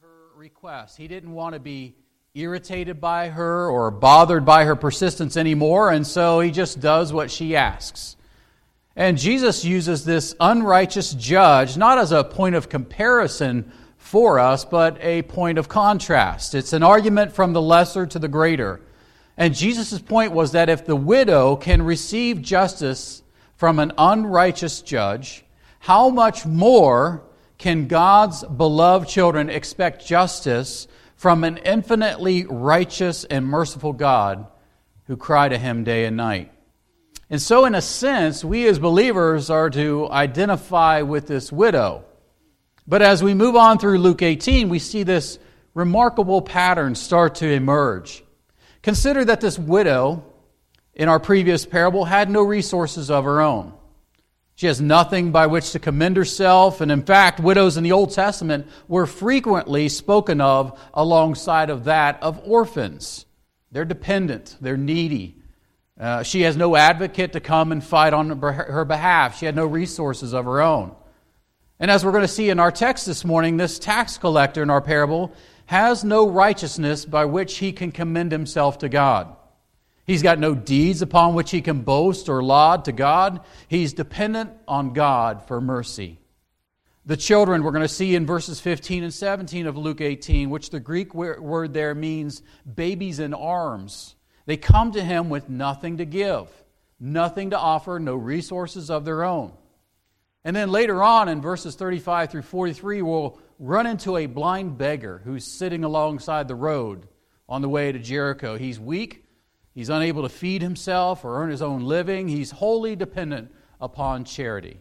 her request. He didn't want to be irritated by her or bothered by her persistence anymore, and so he just does what she asks. And Jesus uses this unrighteous judge not as a point of comparison for us, but a point of contrast. It's an argument from the lesser to the greater. And Jesus' point was that if the widow can receive justice from an unrighteous judge, how much more can God's beloved children expect justice from an infinitely righteous and merciful God who cry to him day and night? And so, in a sense, we as believers are to identify with this widow. But as we move on through Luke 18, we see this remarkable pattern start to emerge. Consider that this widow in our previous parable had no resources of her own. She has nothing by which to commend herself, and in fact, widows in the Old Testament were frequently spoken of alongside of that of orphans. They're dependent, they're needy. Uh, she has no advocate to come and fight on her behalf. She had no resources of her own. And as we're going to see in our text this morning, this tax collector in our parable has no righteousness by which he can commend himself to God. He's got no deeds upon which he can boast or laud to God. He's dependent on God for mercy. The children we're going to see in verses 15 and 17 of Luke 18, which the Greek word there means babies in arms. They come to him with nothing to give, nothing to offer, no resources of their own. And then later on in verses 35 through 43, we'll run into a blind beggar who's sitting alongside the road on the way to Jericho. He's weak, he's unable to feed himself or earn his own living, he's wholly dependent upon charity.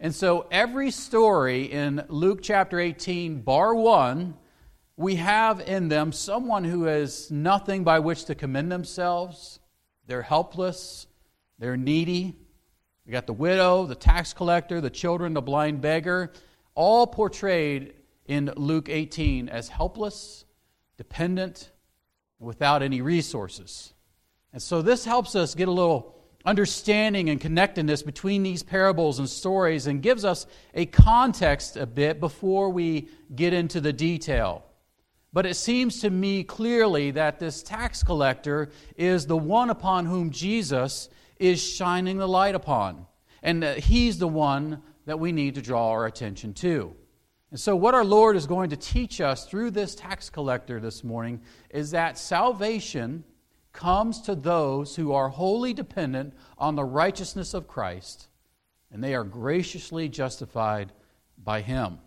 And so every story in Luke chapter 18, bar one, we have in them someone who has nothing by which to commend themselves. They're helpless, they're needy. We got the widow, the tax collector, the children, the blind beggar all portrayed in Luke 18 as helpless, dependent, without any resources. And so this helps us get a little understanding and connectedness between these parables and stories and gives us a context a bit before we get into the detail. But it seems to me clearly that this tax collector is the one upon whom Jesus is shining the light upon. And that he's the one that we need to draw our attention to. And so, what our Lord is going to teach us through this tax collector this morning is that salvation comes to those who are wholly dependent on the righteousness of Christ, and they are graciously justified by Him.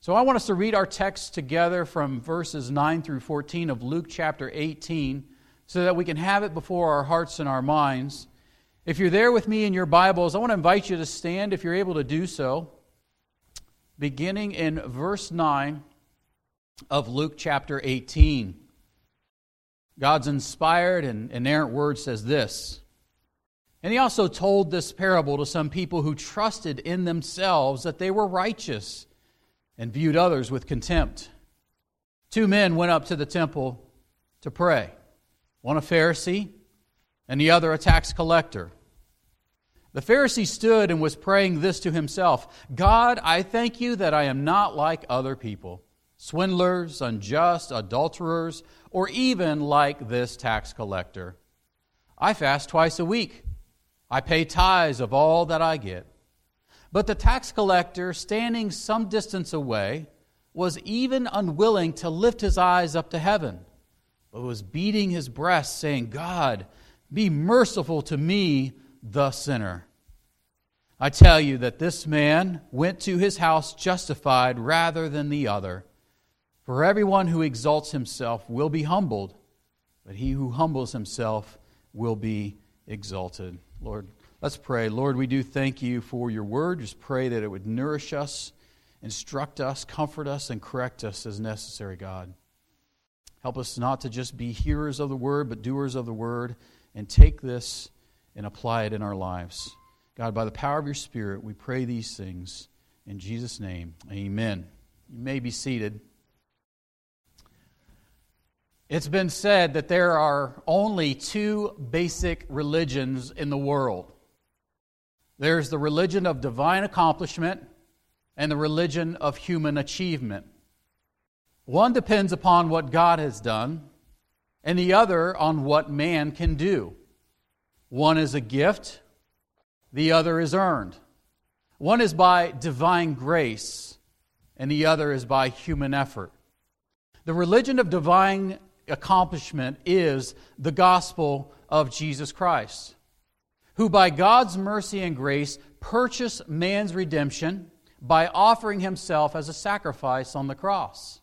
So, I want us to read our text together from verses 9 through 14 of Luke chapter 18 so that we can have it before our hearts and our minds. If you're there with me in your Bibles, I want to invite you to stand if you're able to do so, beginning in verse 9 of Luke chapter 18. God's inspired and inerrant word says this. And he also told this parable to some people who trusted in themselves that they were righteous and viewed others with contempt. Two men went up to the temple to pray one a Pharisee and the other a tax collector. The Pharisee stood and was praying this to himself God, I thank you that I am not like other people, swindlers, unjust, adulterers, or even like this tax collector. I fast twice a week. I pay tithes of all that I get. But the tax collector, standing some distance away, was even unwilling to lift his eyes up to heaven, but was beating his breast, saying, God, be merciful to me, the sinner. I tell you that this man went to his house justified rather than the other. For everyone who exalts himself will be humbled, but he who humbles himself will be exalted. Lord, let's pray. Lord, we do thank you for your word. Just pray that it would nourish us, instruct us, comfort us, and correct us as necessary, God. Help us not to just be hearers of the word, but doers of the word, and take this and apply it in our lives. God, by the power of your Spirit, we pray these things. In Jesus' name, amen. You may be seated. It's been said that there are only two basic religions in the world there's the religion of divine accomplishment and the religion of human achievement. One depends upon what God has done, and the other on what man can do. One is a gift, the other is earned. One is by divine grace, and the other is by human effort. The religion of divine accomplishment is the gospel of Jesus Christ, who by God's mercy and grace purchased man's redemption by offering himself as a sacrifice on the cross.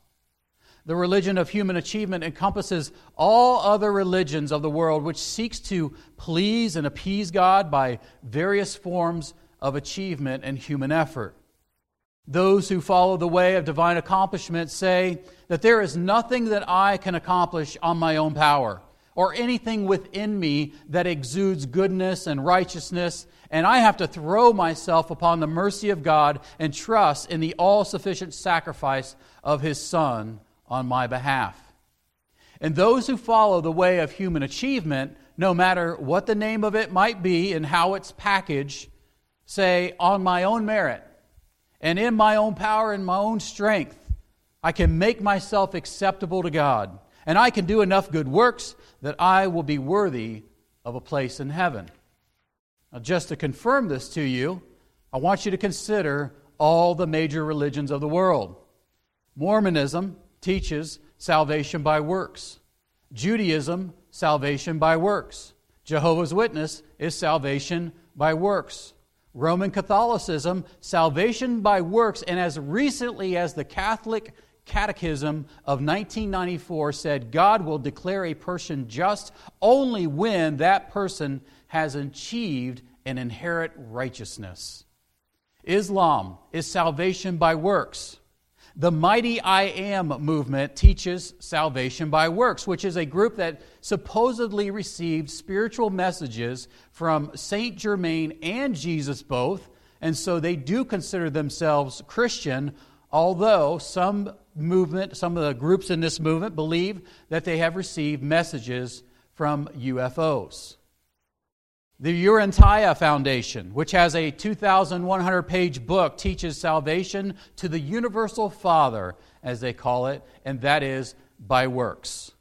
The religion of human achievement encompasses all other religions of the world which seeks to please and appease God by various forms of achievement and human effort. Those who follow the way of divine accomplishment say that there is nothing that I can accomplish on my own power or anything within me that exudes goodness and righteousness, and I have to throw myself upon the mercy of God and trust in the all sufficient sacrifice of His Son on my behalf. And those who follow the way of human achievement, no matter what the name of it might be and how it's packaged, say, on my own merit and in my own power and my own strength, I can make myself acceptable to God. And I can do enough good works that I will be worthy of a place in heaven. Now, just to confirm this to you, I want you to consider all the major religions of the world. Mormonism teaches salvation by works. Judaism, salvation by works. Jehovah's Witness is salvation by works. Roman Catholicism, salvation by works, and as recently as the Catholic Catechism of 1994 said, God will declare a person just only when that person has achieved an inherent righteousness. Islam is salvation by works. The Mighty I Am movement teaches salvation by works, which is a group that supposedly received spiritual messages from Saint Germain and Jesus both, and so they do consider themselves Christian, although some movement, some of the groups in this movement believe that they have received messages from UFOs. The Urantia Foundation, which has a 2,100 page book, teaches salvation to the universal Father, as they call it, and that is by works.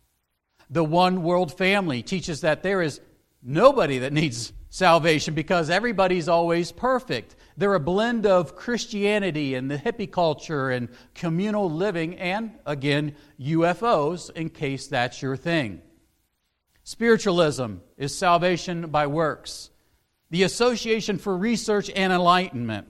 The One World Family teaches that there is nobody that needs salvation because everybody's always perfect. They're a blend of Christianity and the hippie culture and communal living, and again, UFOs, in case that's your thing. Spiritualism is salvation by works. The Association for Research and Enlightenment.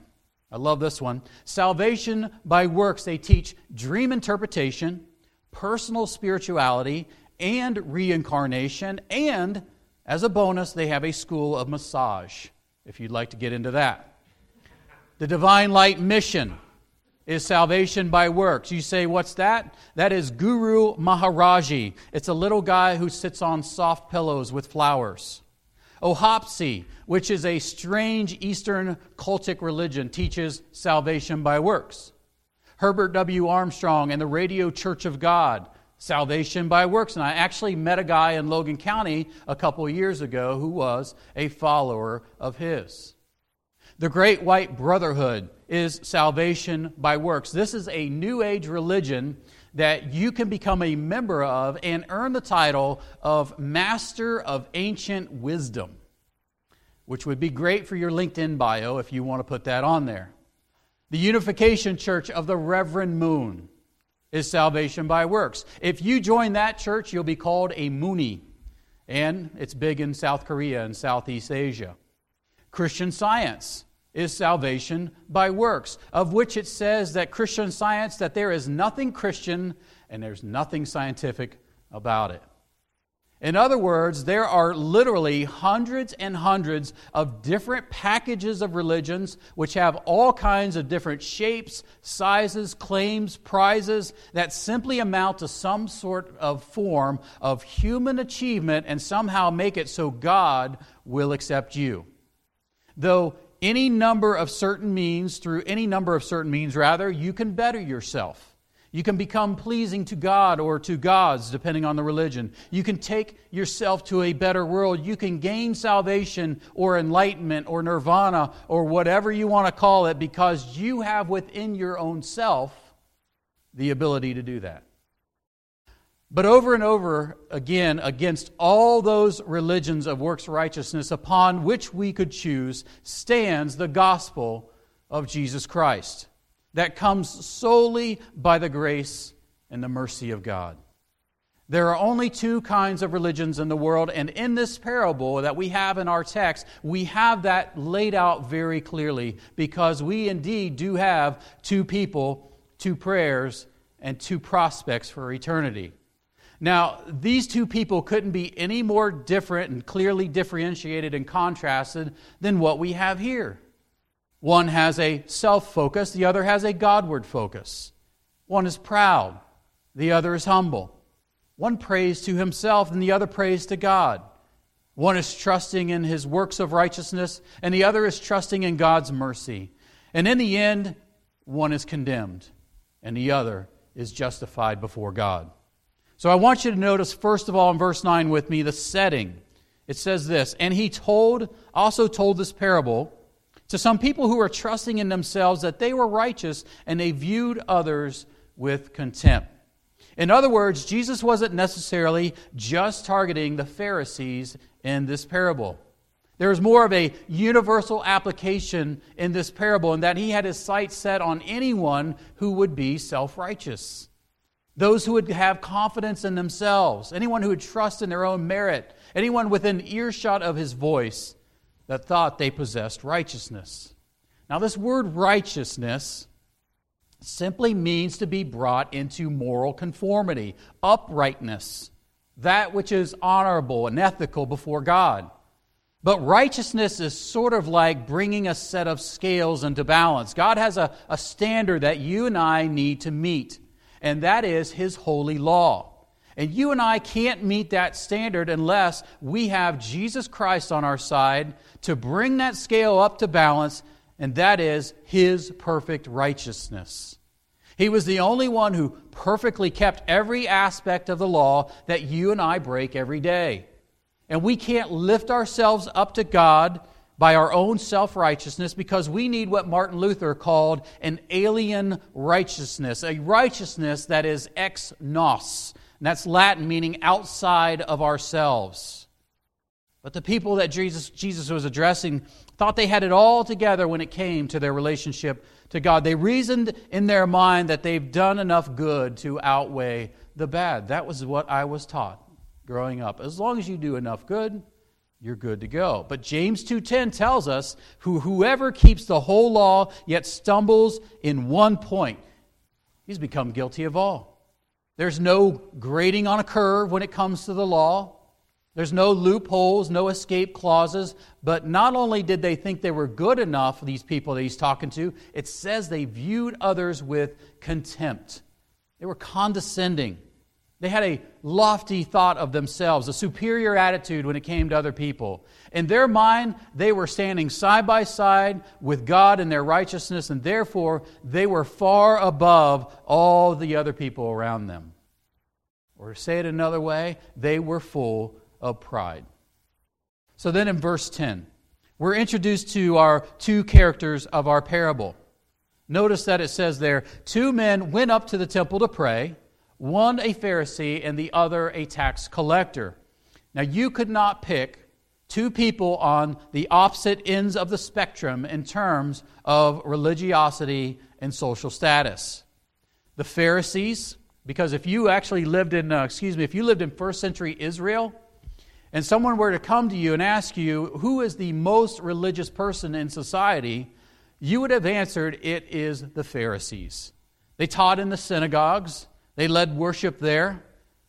I love this one. Salvation by works. They teach dream interpretation, personal spirituality, and reincarnation. And as a bonus, they have a school of massage, if you'd like to get into that. The Divine Light Mission is salvation by works. You say, what's that? That is Guru Maharaji. It's a little guy who sits on soft pillows with flowers. Ohapsi, which is a strange Eastern cultic religion, teaches salvation by works. Herbert W. Armstrong and the Radio Church of God, salvation by works. And I actually met a guy in Logan County a couple years ago who was a follower of his. The Great White Brotherhood is salvation by works. This is a New Age religion that you can become a member of and earn the title of Master of Ancient Wisdom, which would be great for your LinkedIn bio if you want to put that on there. The Unification Church of the Reverend Moon is salvation by works. If you join that church, you'll be called a Moonie, and it's big in South Korea and Southeast Asia. Christian Science is salvation by works, of which it says that Christian science, that there is nothing Christian and there's nothing scientific about it. In other words, there are literally hundreds and hundreds of different packages of religions which have all kinds of different shapes, sizes, claims, prizes that simply amount to some sort of form of human achievement and somehow make it so God will accept you. Though any number of certain means, through any number of certain means, rather, you can better yourself. You can become pleasing to God or to gods, depending on the religion. You can take yourself to a better world. You can gain salvation or enlightenment or nirvana or whatever you want to call it because you have within your own self the ability to do that. But over and over again, against all those religions of works righteousness upon which we could choose, stands the gospel of Jesus Christ that comes solely by the grace and the mercy of God. There are only two kinds of religions in the world, and in this parable that we have in our text, we have that laid out very clearly because we indeed do have two people, two prayers, and two prospects for eternity. Now, these two people couldn't be any more different and clearly differentiated and contrasted than what we have here. One has a self focus, the other has a Godward focus. One is proud, the other is humble. One prays to himself, and the other prays to God. One is trusting in his works of righteousness, and the other is trusting in God's mercy. And in the end, one is condemned, and the other is justified before God. So I want you to notice, first of all, in verse 9 with me, the setting. It says this And he told, also told this parable to some people who were trusting in themselves that they were righteous and they viewed others with contempt. In other words, Jesus wasn't necessarily just targeting the Pharisees in this parable. There was more of a universal application in this parable in that he had his sights set on anyone who would be self righteous. Those who would have confidence in themselves, anyone who would trust in their own merit, anyone within earshot of his voice that thought they possessed righteousness. Now, this word righteousness simply means to be brought into moral conformity, uprightness, that which is honorable and ethical before God. But righteousness is sort of like bringing a set of scales into balance. God has a, a standard that you and I need to meet and that is His holy law. And you and I can't meet that standard unless we have Jesus Christ on our side to bring that scale up to balance, and that is His perfect righteousness. He was the only one who perfectly kept every aspect of the law that you and I break every day. And we can't lift ourselves up to God by our own self righteousness because we need what Martin Luther called an alien righteousness, a righteousness that is ex nos. And that's Latin meaning outside of ourselves. But the people that Jesus, Jesus was addressing thought they had it all together when it came to their relationship to God. They reasoned in their mind that they've done enough good to outweigh the bad. That was what I was taught growing up. As long as you do enough good, you're good to go. But James 2:10 tells us who whoever keeps the whole law yet stumbles in one point, he's become guilty of all. There's no grading on a curve when it comes to the law. There's no loopholes, no escape clauses, but not only did they think they were good enough, these people that he's talking to, it says they viewed others with contempt. They were condescending. They had a lofty thought of themselves, a superior attitude when it came to other people. In their mind, they were standing side by side with God in their righteousness, and therefore they were far above all the other people around them. Or to say it another way, they were full of pride. So then in verse 10, we're introduced to our two characters of our parable. Notice that it says there two men went up to the temple to pray one a Pharisee and the other a tax collector. Now, you could not pick two people on the opposite ends of the spectrum in terms of religiosity and social status. The Pharisees, because if you actually lived in, uh, excuse me, if you lived in first century Israel, and someone were to come to you and ask you who is the most religious person in society, you would have answered, It is the Pharisees. They taught in the synagogues, they led worship there.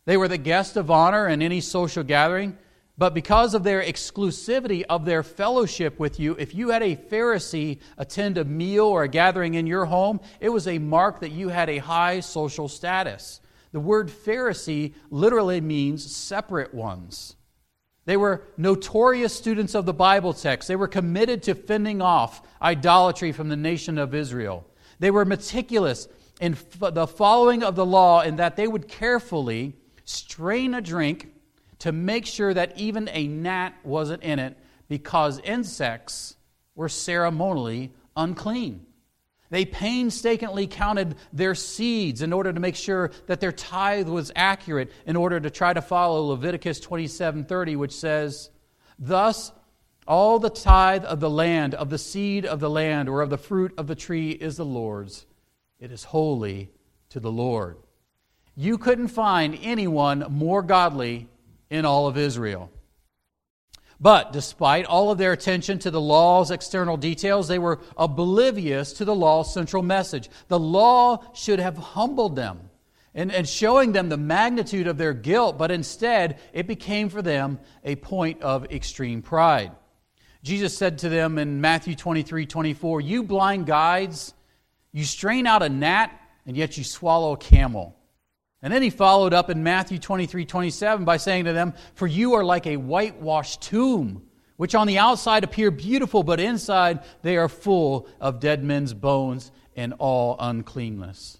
They were the guest of honor in any social gathering. But because of their exclusivity of their fellowship with you, if you had a Pharisee attend a meal or a gathering in your home, it was a mark that you had a high social status. The word Pharisee literally means separate ones. They were notorious students of the Bible text. They were committed to fending off idolatry from the nation of Israel. They were meticulous in the following of the law in that they would carefully strain a drink to make sure that even a gnat wasn't in it because insects were ceremonially unclean. They painstakingly counted their seeds in order to make sure that their tithe was accurate in order to try to follow Leviticus 27:30 which says, "Thus all the tithe of the land, of the seed of the land, or of the fruit of the tree is the Lord's. It is holy to the Lord." You couldn't find anyone more godly in all of Israel. But despite all of their attention to the law's external details, they were oblivious to the law's central message. The law should have humbled them and, and showing them the magnitude of their guilt, but instead it became for them a point of extreme pride. Jesus said to them in Matthew 23 24, You blind guides, you strain out a gnat, and yet you swallow a camel. And then he followed up in Matthew 23 27 by saying to them, For you are like a whitewashed tomb, which on the outside appear beautiful, but inside they are full of dead men's bones and all uncleanness.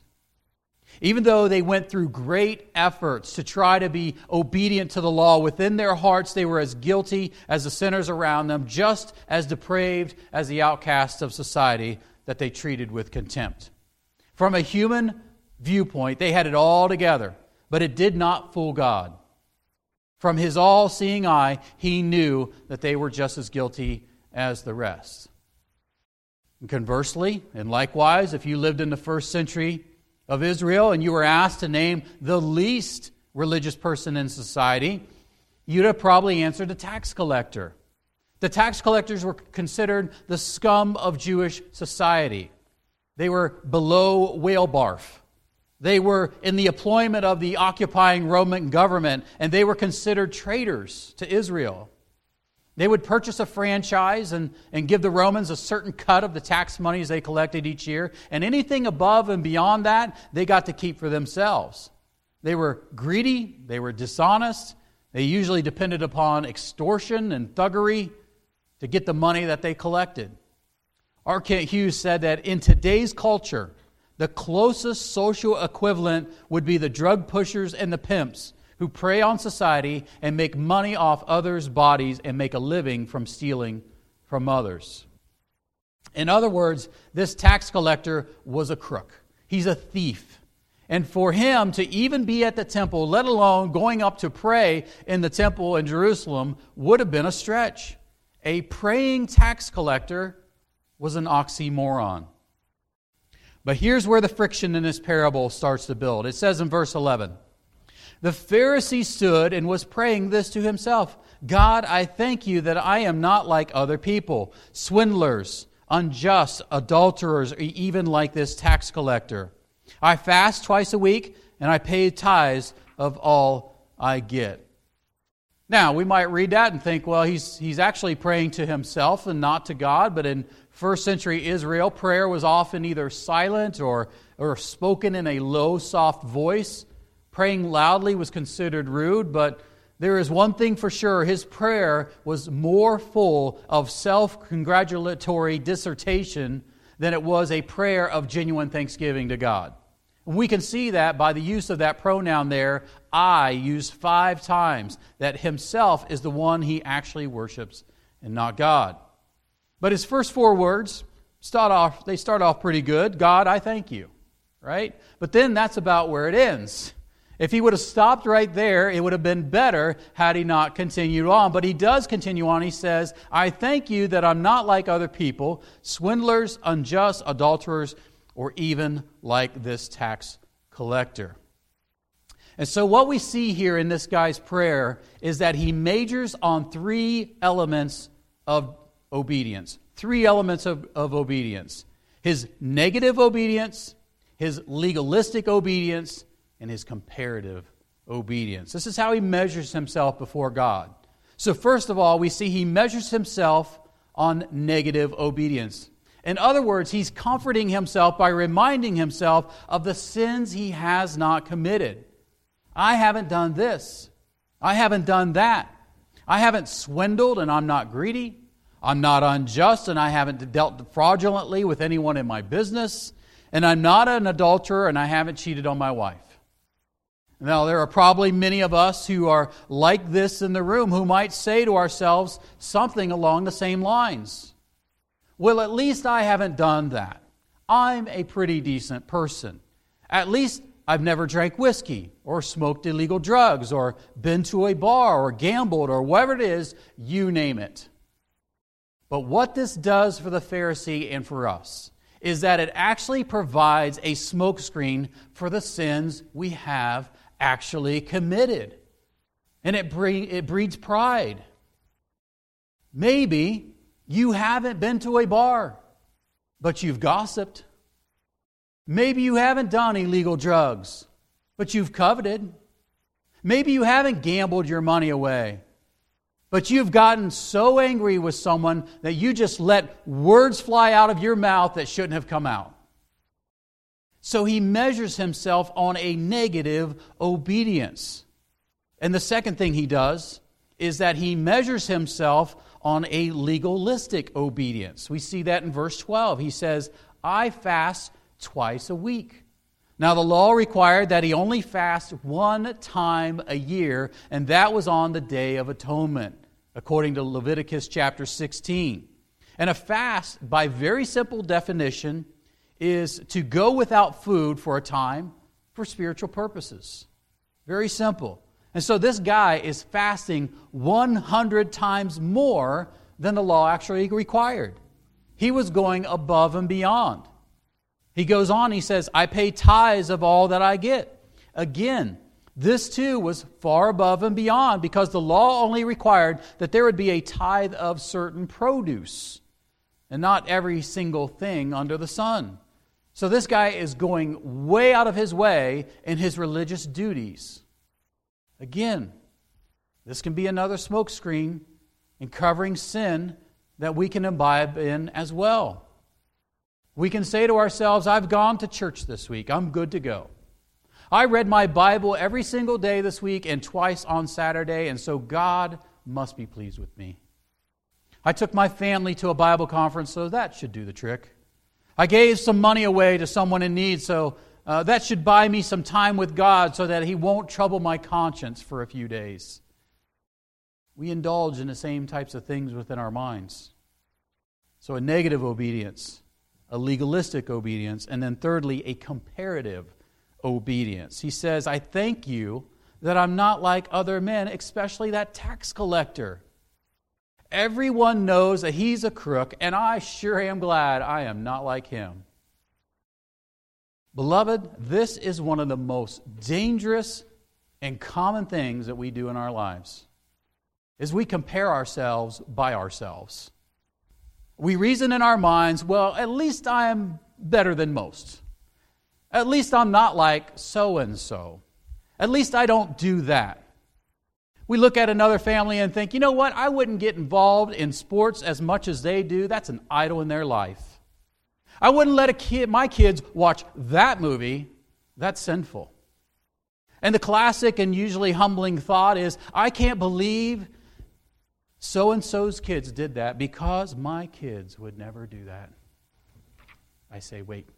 Even though they went through great efforts to try to be obedient to the law, within their hearts they were as guilty as the sinners around them, just as depraved as the outcasts of society that they treated with contempt. From a human viewpoint, they had it all together, but it did not fool God. From his all seeing eye, he knew that they were just as guilty as the rest. And conversely, and likewise, if you lived in the first century of Israel and you were asked to name the least religious person in society, you'd have probably answered a tax collector. The tax collectors were considered the scum of Jewish society. They were below whale barf. They were in the employment of the occupying Roman government, and they were considered traitors to Israel. They would purchase a franchise and, and give the Romans a certain cut of the tax monies they collected each year, and anything above and beyond that, they got to keep for themselves. They were greedy, they were dishonest, they usually depended upon extortion and thuggery to get the money that they collected. R. Kent Hughes said that in today's culture, the closest social equivalent would be the drug pushers and the pimps who prey on society and make money off others' bodies and make a living from stealing from others. In other words, this tax collector was a crook. He's a thief. And for him to even be at the temple, let alone going up to pray in the temple in Jerusalem, would have been a stretch. A praying tax collector was an oxymoron. But here's where the friction in this parable starts to build. It says in verse 11 The Pharisee stood and was praying this to himself God, I thank you that I am not like other people, swindlers, unjust, adulterers, or even like this tax collector. I fast twice a week and I pay tithes of all I get. Now, we might read that and think, well, he's, he's actually praying to himself and not to God, but in First century Israel, prayer was often either silent or, or spoken in a low, soft voice. Praying loudly was considered rude, but there is one thing for sure his prayer was more full of self congratulatory dissertation than it was a prayer of genuine thanksgiving to God. We can see that by the use of that pronoun there, I, used five times, that himself is the one he actually worships and not God. But his first four words start off, they start off pretty good. God, I thank you. Right? But then that's about where it ends. If he would have stopped right there, it would have been better had he not continued on. But he does continue on. He says, I thank you that I'm not like other people, swindlers, unjust, adulterers, or even like this tax collector. And so, what we see here in this guy's prayer is that he majors on three elements of obedience. Three elements of, of obedience his negative obedience, his legalistic obedience, and his comparative obedience. This is how he measures himself before God. So, first of all, we see he measures himself on negative obedience. In other words, he's comforting himself by reminding himself of the sins he has not committed. I haven't done this. I haven't done that. I haven't swindled and I'm not greedy. I'm not unjust and I haven't dealt fraudulently with anyone in my business. And I'm not an adulterer and I haven't cheated on my wife. Now, there are probably many of us who are like this in the room who might say to ourselves something along the same lines. Well, at least I haven't done that. I'm a pretty decent person. At least I've never drank whiskey or smoked illegal drugs or been to a bar or gambled or whatever it is, you name it. But what this does for the Pharisee and for us is that it actually provides a smokescreen for the sins we have actually committed. And it, it breeds pride. Maybe you haven't been to a bar, but you've gossiped. Maybe you haven't done illegal drugs, but you've coveted. Maybe you haven't gambled your money away, but you've gotten so angry with someone that you just let words fly out of your mouth that shouldn't have come out. So he measures himself on a negative obedience. And the second thing he does is that he measures himself on a legalistic obedience. We see that in verse 12. He says, I fast twice a week. Now, the law required that he only fast one time a year, and that was on the Day of Atonement, according to Leviticus chapter 16. And a fast, by very simple definition, is to go without food for a time for spiritual purposes. Very simple. And so this guy is fasting 100 times more than the law actually required. He was going above and beyond. He goes on, he says, I pay tithes of all that I get. Again, this too was far above and beyond because the law only required that there would be a tithe of certain produce and not every single thing under the sun. So this guy is going way out of his way in his religious duties. Again, this can be another smokescreen in covering sin that we can imbibe in as well. We can say to ourselves, I've gone to church this week. I'm good to go. I read my Bible every single day this week and twice on Saturday, and so God must be pleased with me. I took my family to a Bible conference, so that should do the trick. I gave some money away to someone in need, so uh, that should buy me some time with God so that He won't trouble my conscience for a few days. We indulge in the same types of things within our minds. So, a negative obedience a legalistic obedience, and then thirdly, a comparative obedience. He says, I thank you that I'm not like other men, especially that tax collector. Everyone knows that he's a crook, and I sure am glad I am not like him. Beloved, this is one of the most dangerous and common things that we do in our lives. Is we compare ourselves by ourselves. We reason in our minds, well, at least I am better than most. At least I'm not like so and so. At least I don't do that. We look at another family and think, you know what? I wouldn't get involved in sports as much as they do. That's an idol in their life. I wouldn't let a kid, my kids watch that movie. That's sinful. And the classic and usually humbling thought is, I can't believe so and so's kids did that because my kids would never do that. I say, wait.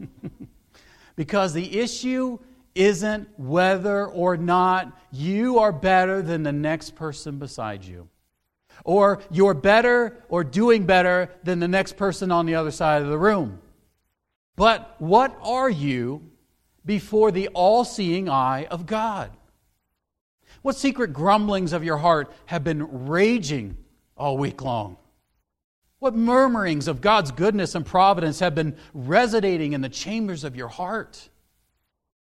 because the issue isn't whether or not you are better than the next person beside you, or you're better or doing better than the next person on the other side of the room. But what are you before the all seeing eye of God? What secret grumblings of your heart have been raging all week long? What murmurings of God's goodness and providence have been resonating in the chambers of your heart?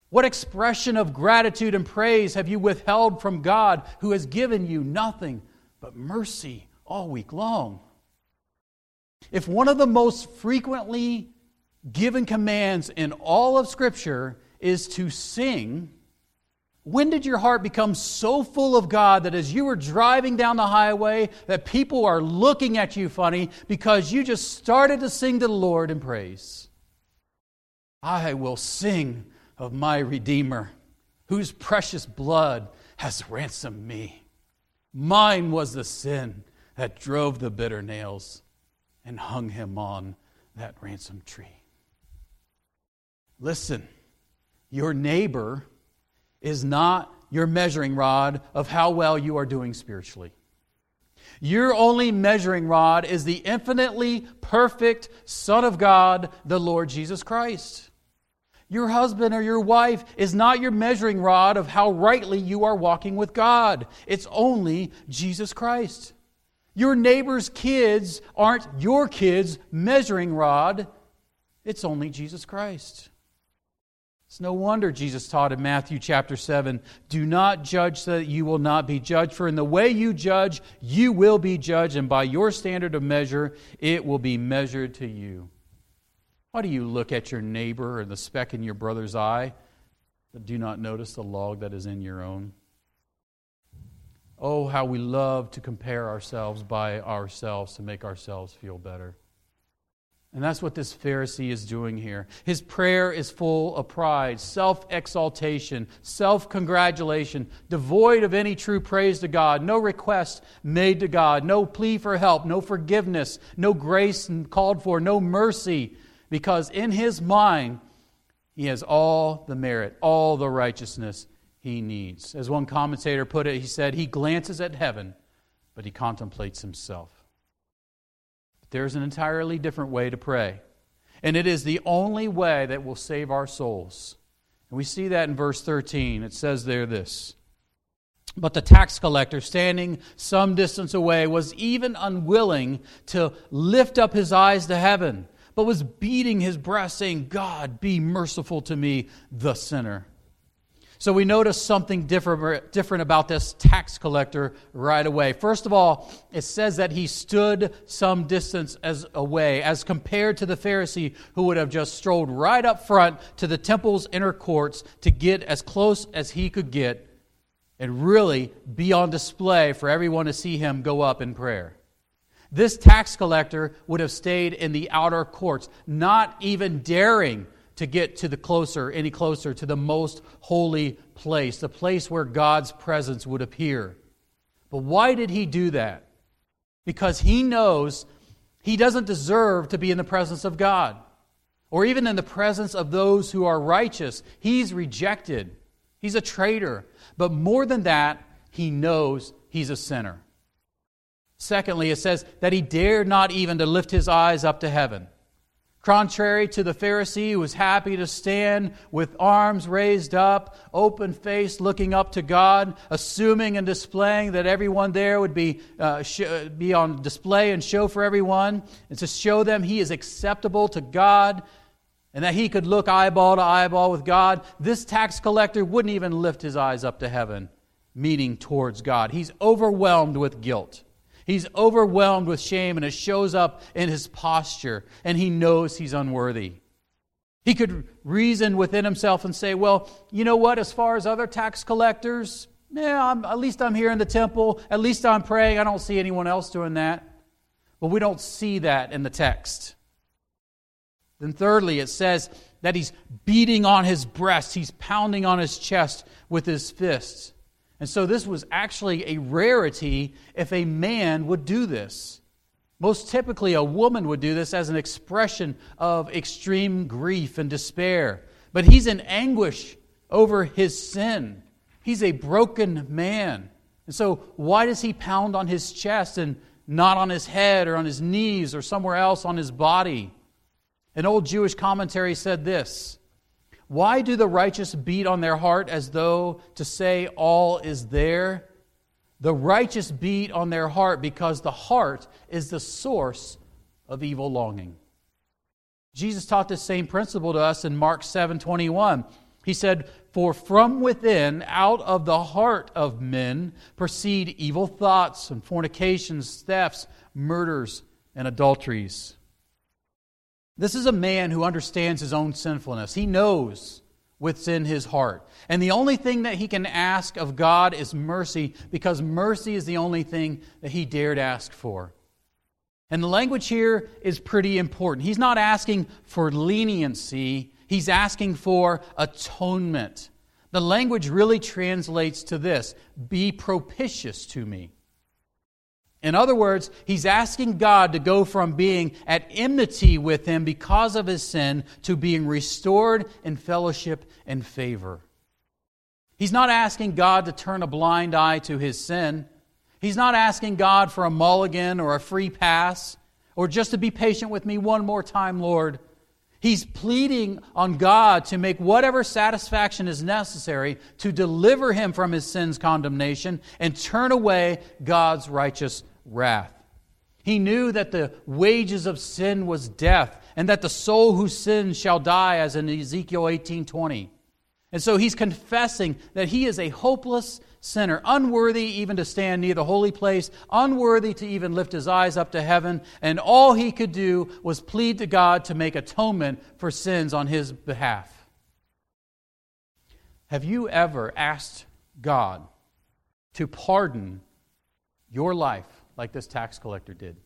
What expression of gratitude and praise have you withheld from God who has given you nothing but mercy all week long? If one of the most frequently given commands in all of Scripture is to sing, when did your heart become so full of God that as you were driving down the highway that people are looking at you funny because you just started to sing to the Lord in praise? I will sing of my Redeemer, whose precious blood has ransomed me. Mine was the sin that drove the bitter nails and hung him on that ransom tree. Listen, your neighbor is not your measuring rod of how well you are doing spiritually. Your only measuring rod is the infinitely perfect Son of God, the Lord Jesus Christ. Your husband or your wife is not your measuring rod of how rightly you are walking with God. It's only Jesus Christ. Your neighbor's kids aren't your kids' measuring rod. It's only Jesus Christ. It's no wonder Jesus taught in Matthew chapter 7 do not judge so that you will not be judged, for in the way you judge, you will be judged, and by your standard of measure, it will be measured to you. Why do you look at your neighbor or the speck in your brother's eye, but do not notice the log that is in your own? Oh, how we love to compare ourselves by ourselves to make ourselves feel better. And that's what this Pharisee is doing here. His prayer is full of pride, self exaltation, self congratulation, devoid of any true praise to God, no request made to God, no plea for help, no forgiveness, no grace called for, no mercy, because in his mind, he has all the merit, all the righteousness he needs. As one commentator put it, he said, He glances at heaven, but he contemplates himself. There's an entirely different way to pray. And it is the only way that will save our souls. And we see that in verse 13. It says there this But the tax collector, standing some distance away, was even unwilling to lift up his eyes to heaven, but was beating his breast, saying, God, be merciful to me, the sinner. So we notice something different, different about this tax collector right away. First of all, it says that he stood some distance as away, as compared to the Pharisee who would have just strolled right up front to the temple's inner courts to get as close as he could get and really be on display for everyone to see him go up in prayer. This tax collector would have stayed in the outer courts, not even daring to get to the closer, any closer to the most holy place, the place where God's presence would appear. But why did he do that? Because he knows he doesn't deserve to be in the presence of God or even in the presence of those who are righteous. He's rejected, he's a traitor. But more than that, he knows he's a sinner. Secondly, it says that he dared not even to lift his eyes up to heaven. Contrary to the Pharisee who was happy to stand with arms raised up, open faced, looking up to God, assuming and displaying that everyone there would be, uh, sh- be on display and show for everyone, and to show them he is acceptable to God and that he could look eyeball to eyeball with God, this tax collector wouldn't even lift his eyes up to heaven, meaning towards God. He's overwhelmed with guilt. He's overwhelmed with shame, and it shows up in his posture, and he knows he's unworthy. He could reason within himself and say, Well, you know what, as far as other tax collectors, yeah, I'm, at least I'm here in the temple. At least I'm praying. I don't see anyone else doing that. But we don't see that in the text. Then, thirdly, it says that he's beating on his breast, he's pounding on his chest with his fists. And so this was actually a rarity if a man would do this. Most typically, a woman would do this as an expression of extreme grief and despair. But he's in anguish over his sin. He's a broken man. And so, why does he pound on his chest and not on his head or on his knees or somewhere else on his body? An old Jewish commentary said this why do the righteous beat on their heart as though to say all is there? The righteous beat on their heart because the heart is the source of evil longing. Jesus taught this same principle to us in Mark 7 21. He said, For from within, out of the heart of men, proceed evil thoughts and fornications, thefts, murders, and adulteries. This is a man who understands his own sinfulness. He knows what's in his heart. And the only thing that he can ask of God is mercy because mercy is the only thing that he dared ask for. And the language here is pretty important. He's not asking for leniency, he's asking for atonement. The language really translates to this be propitious to me. In other words, he's asking God to go from being at enmity with him because of his sin to being restored in fellowship and favor. He's not asking God to turn a blind eye to his sin. He's not asking God for a mulligan or a free pass or just to be patient with me one more time, Lord. He's pleading on God to make whatever satisfaction is necessary to deliver him from his sin's condemnation and turn away God's righteous wrath. He knew that the wages of sin was death and that the soul who sins shall die as in Ezekiel 18:20. And so he's confessing that he is a hopeless sinner, unworthy even to stand near the holy place, unworthy to even lift his eyes up to heaven, and all he could do was plead to God to make atonement for sins on his behalf. Have you ever asked God to pardon your life like this tax collector did?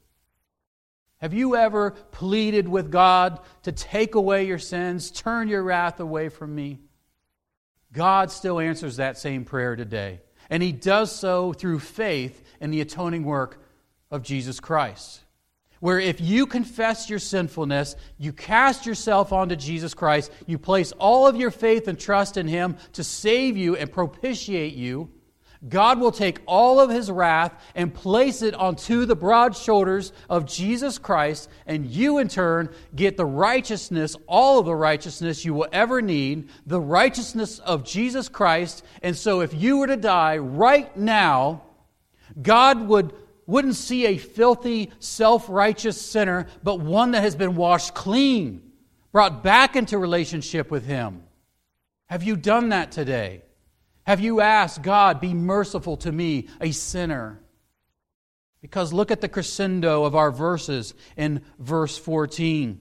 Have you ever pleaded with God to take away your sins, turn your wrath away from me? God still answers that same prayer today. And he does so through faith in the atoning work of Jesus Christ. Where if you confess your sinfulness, you cast yourself onto Jesus Christ, you place all of your faith and trust in him to save you and propitiate you, God will take all of his wrath and place it onto the broad shoulders of Jesus Christ, and you in turn get the righteousness, all of the righteousness you will ever need, the righteousness of Jesus Christ. And so if you were to die right now, God would, wouldn't see a filthy, self righteous sinner, but one that has been washed clean, brought back into relationship with him. Have you done that today? Have you asked, God, be merciful to me, a sinner? Because look at the crescendo of our verses in verse 14.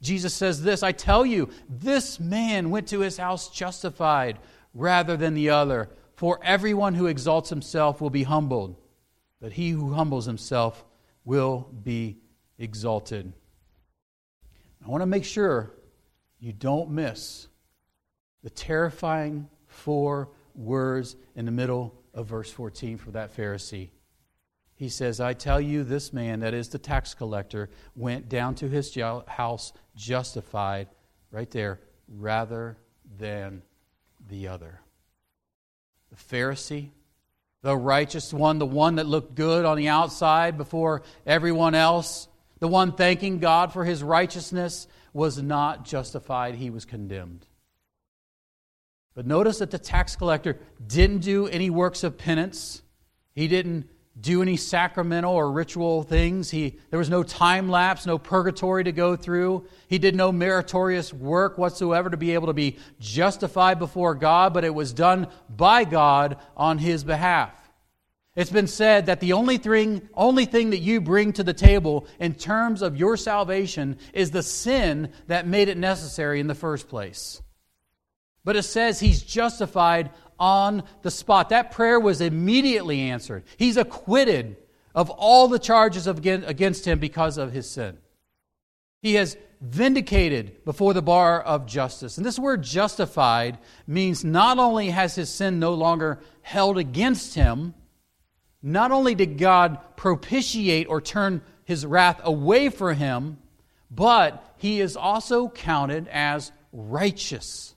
Jesus says this I tell you, this man went to his house justified rather than the other. For everyone who exalts himself will be humbled, but he who humbles himself will be exalted. I want to make sure you don't miss the terrifying four words in the middle of verse 14 for that Pharisee. He says, I tell you, this man, that is the tax collector, went down to his house justified, right there, rather than the other. The Pharisee, the righteous one, the one that looked good on the outside before everyone else, the one thanking God for his righteousness, was not justified. He was condemned. But notice that the tax collector didn't do any works of penance. He didn't do any sacramental or ritual things. He, there was no time lapse, no purgatory to go through. He did no meritorious work whatsoever to be able to be justified before God, but it was done by God on his behalf. It's been said that the only thing, only thing that you bring to the table in terms of your salvation is the sin that made it necessary in the first place. But it says he's justified on the spot. That prayer was immediately answered. He's acquitted of all the charges against him because of his sin. He has vindicated before the bar of justice. And this word justified means not only has his sin no longer held against him, not only did God propitiate or turn his wrath away from him, but he is also counted as righteous.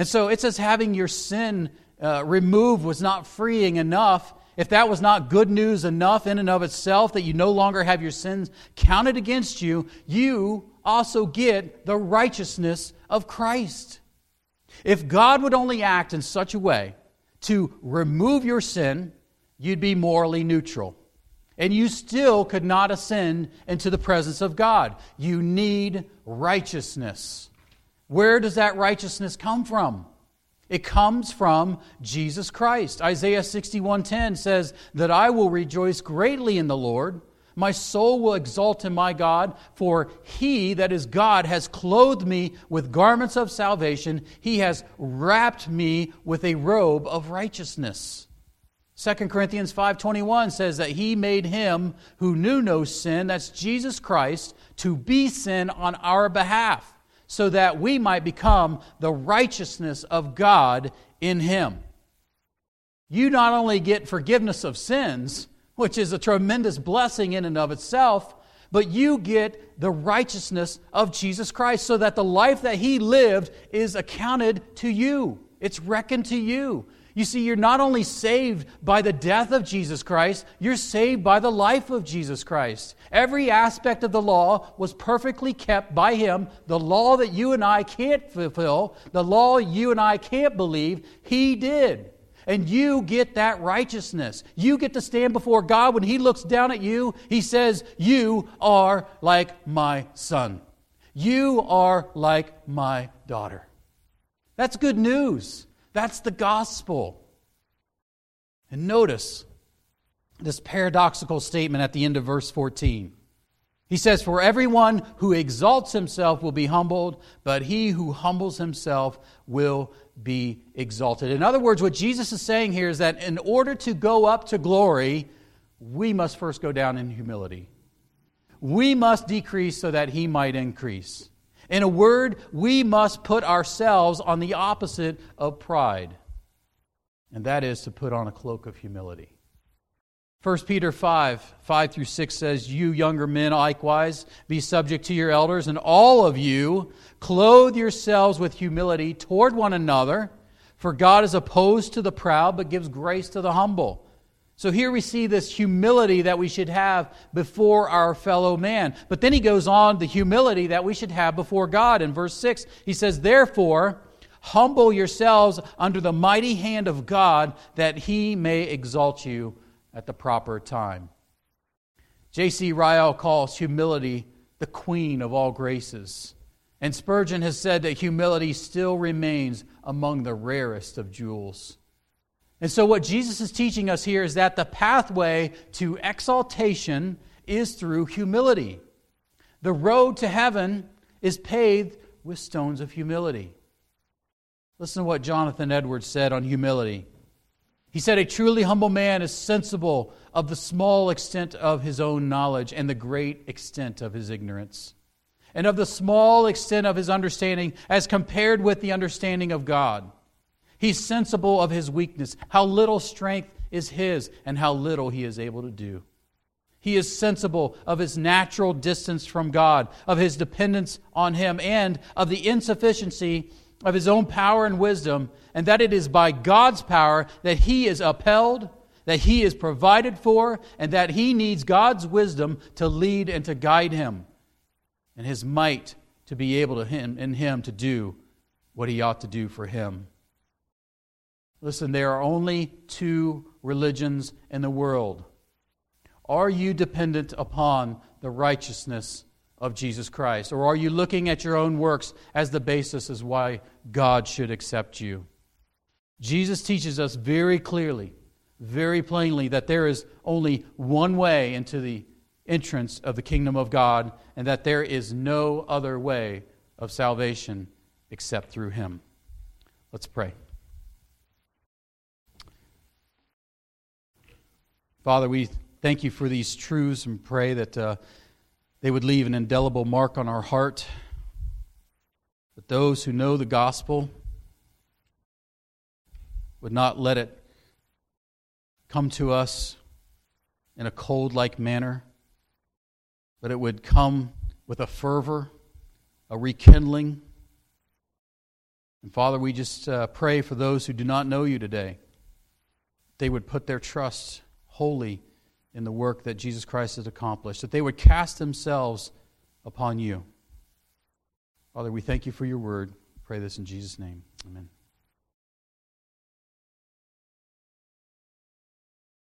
And so it says having your sin uh, removed was not freeing enough. If that was not good news enough in and of itself, that you no longer have your sins counted against you, you also get the righteousness of Christ. If God would only act in such a way to remove your sin, you'd be morally neutral. And you still could not ascend into the presence of God. You need righteousness. Where does that righteousness come from? It comes from Jesus Christ. Isaiah 61:10 says that I will rejoice greatly in the Lord. My soul will exult in my God, for he, that is God, has clothed me with garments of salvation. He has wrapped me with a robe of righteousness. 2 Corinthians 5:21 says that he made him who knew no sin, that's Jesus Christ, to be sin on our behalf so that we might become the righteousness of God in Him. You not only get forgiveness of sins, which is a tremendous blessing in and of itself, but you get the righteousness of Jesus Christ so that the life that He lived is accounted to you. It's reckoned to you. You see, you're not only saved by the death of Jesus Christ, you're saved by the life of Jesus Christ. Every aspect of the law was perfectly kept by Him. The law that you and I can't fulfill, the law you and I can't believe, He did. And you get that righteousness. You get to stand before God. When He looks down at you, He says, You are like my son. You are like my daughter. That's good news. That's the gospel. And notice this paradoxical statement at the end of verse 14. He says, For everyone who exalts himself will be humbled, but he who humbles himself will be exalted. In other words, what Jesus is saying here is that in order to go up to glory, we must first go down in humility. We must decrease so that he might increase. In a word, we must put ourselves on the opposite of pride, and that is to put on a cloak of humility. 1 Peter 5, 5 through 6 says, You younger men likewise be subject to your elders, and all of you clothe yourselves with humility toward one another, for God is opposed to the proud, but gives grace to the humble. So here we see this humility that we should have before our fellow man. But then he goes on the humility that we should have before God. In verse 6, he says, Therefore, humble yourselves under the mighty hand of God, that he may exalt you at the proper time. J.C. Ryle calls humility the queen of all graces. And Spurgeon has said that humility still remains among the rarest of jewels. And so, what Jesus is teaching us here is that the pathway to exaltation is through humility. The road to heaven is paved with stones of humility. Listen to what Jonathan Edwards said on humility. He said, A truly humble man is sensible of the small extent of his own knowledge and the great extent of his ignorance, and of the small extent of his understanding as compared with the understanding of God. He's sensible of his weakness, how little strength is his, and how little he is able to do. He is sensible of his natural distance from God, of his dependence on him, and of the insufficiency of his own power and wisdom, and that it is by God's power that he is upheld, that he is provided for, and that he needs God's wisdom to lead and to guide him, and his might to be able to him in him to do what he ought to do for him. Listen, there are only two religions in the world. Are you dependent upon the righteousness of Jesus Christ? Or are you looking at your own works as the basis as why God should accept you? Jesus teaches us very clearly, very plainly, that there is only one way into the entrance of the kingdom of God, and that there is no other way of salvation except through Him. Let's pray. Father, we thank you for these truths and pray that uh, they would leave an indelible mark on our heart. That those who know the gospel would not let it come to us in a cold like manner, but it would come with a fervor, a rekindling. And Father, we just uh, pray for those who do not know you today. They would put their trust wholly in the work that Jesus Christ has accomplished, that they would cast themselves upon you. Father, we thank you for your word. pray this in Jesus' name. Amen.